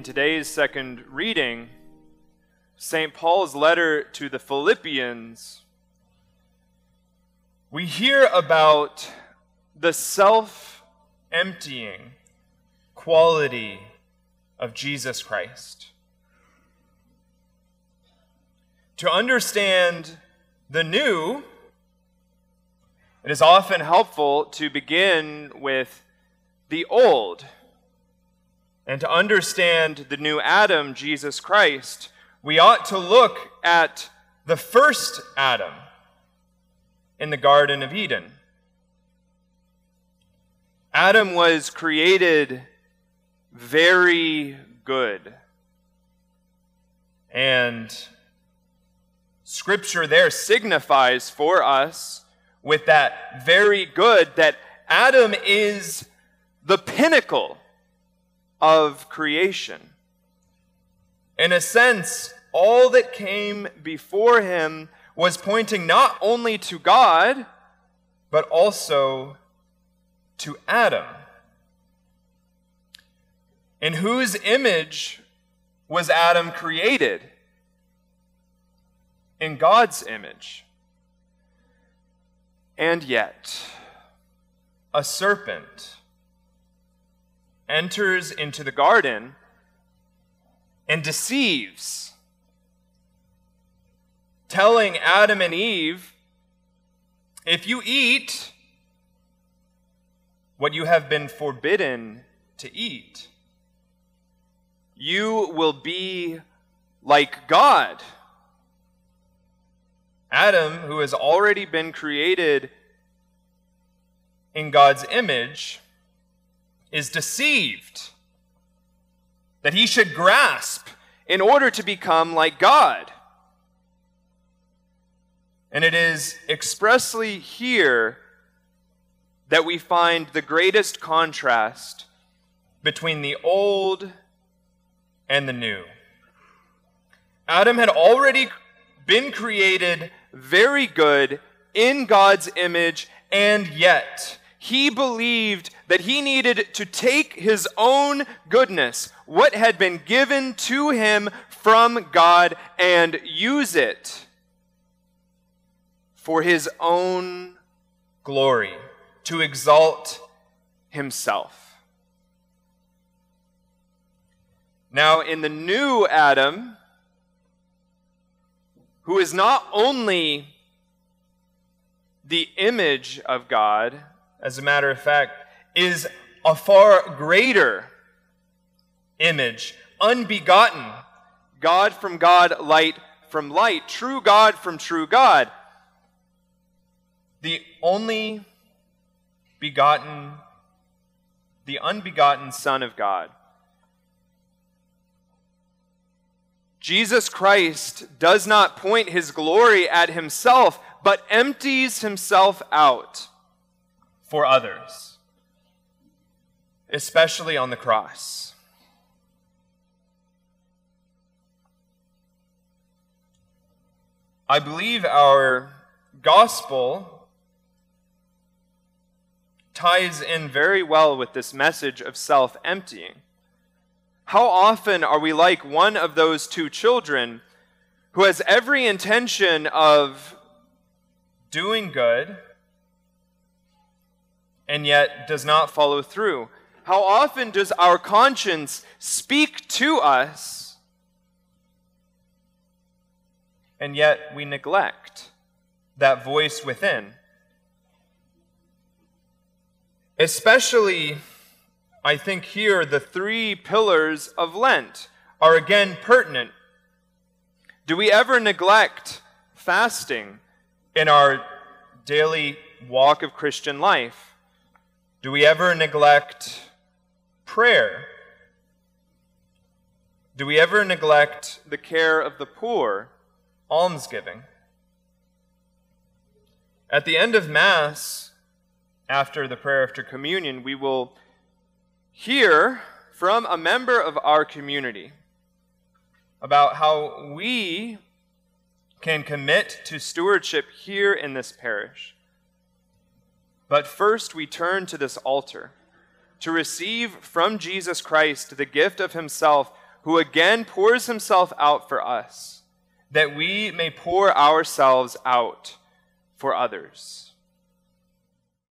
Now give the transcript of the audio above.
in today's second reading, St. Paul's letter to the Philippians, we hear about the self emptying quality of Jesus Christ. To understand the new, it is often helpful to begin with the old. And to understand the new Adam, Jesus Christ, we ought to look at the first Adam in the Garden of Eden. Adam was created very good. And Scripture there signifies for us with that very good that Adam is the pinnacle of creation. In a sense, all that came before him was pointing not only to God, but also to Adam. In whose image was Adam created? In God's image. And yet, a serpent enters into the garden and deceives, telling Adam and Eve, if you eat what you have been forbidden to eat, you will be like God. Adam, who has already been created in God's image, is deceived that he should grasp in order to become like God. And it is expressly here that we find the greatest contrast between the old and the new. Adam had already been created very good in God's image, and yet he believed that he needed to take his own goodness, what had been given to him from God, and use it for his own glory, to exalt himself. Now, in the new Adam, who is not only the image of God, as a matter of fact, is a far greater image, unbegotten. God from God, light from light, true God from true God. The only begotten, the unbegotten Son of God. Jesus Christ does not point his glory at himself, but empties himself out for others, especially on the cross. I believe our gospel ties in very well with this message of self emptying. How often are we like one of those two children who has every intention of doing good? and yet does not follow through? How often does our conscience speak to us and yet we neglect that voice within? Especially, I think here, the three pillars of Lent are again pertinent. Do we ever neglect fasting in our daily walk of Christian life? Do we ever neglect prayer? Do we ever neglect the care of the poor, almsgiving? At the end of Mass, after the prayer after communion, we will hear from a member of our community about how we can commit to stewardship here in this parish. But first, we turn to this altar to receive from Jesus Christ the gift of Himself, who again pours himself out for us, that we may pour ourselves out for others.